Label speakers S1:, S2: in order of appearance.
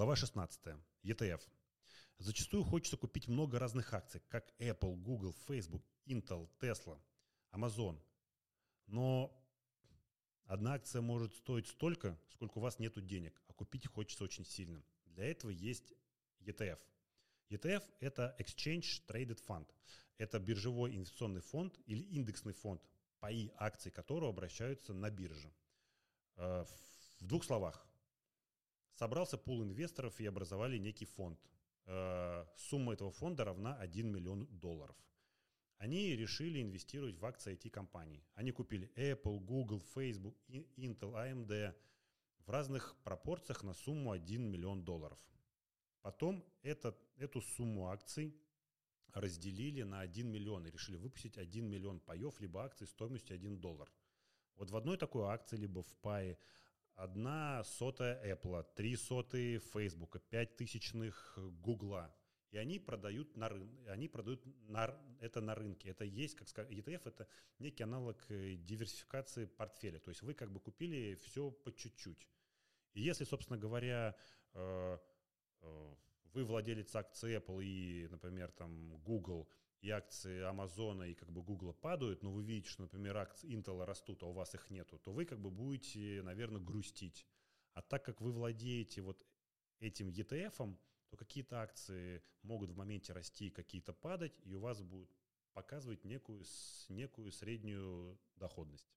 S1: Глава 16. ETF. Зачастую хочется купить много разных акций, как Apple, Google, Facebook, Intel, Tesla, Amazon. Но одна акция может стоить столько, сколько у вас нет денег, а купить хочется очень сильно. Для этого есть ETF. ETF – это Exchange Traded Fund. Это биржевой инвестиционный фонд или индексный фонд, паи акций которого обращаются на бирже. Э, в двух словах. Собрался пул инвесторов и образовали некий фонд. Э, сумма этого фонда равна 1 миллион долларов. Они решили инвестировать в акции IT-компаний. Они купили Apple, Google, Facebook, Intel, AMD в разных пропорциях на сумму 1 миллион долларов. Потом этот, эту сумму акций разделили на 1 миллион и решили выпустить 1 миллион паев либо акций стоимостью 1 доллар. Вот в одной такой акции, либо в пае, одна сотая Apple, три сотые Facebook, пять тысячных Google. И они продают на рынке, они продают на, это на рынке. Это есть, как сказать, ETF это некий аналог э, диверсификации портфеля. То есть вы как бы купили все по чуть-чуть. И если, собственно говоря, э, э, вы владелец акций Apple и, например, там Google, и акции Амазона и как бы Гугла падают, но вы видите, что, например, акции Intel растут, а у вас их нету, то вы как бы будете, наверное, грустить. А так как вы владеете вот этим ETF, то какие-то акции могут в моменте расти, какие-то падать, и у вас будут показывать некую, некую среднюю доходность.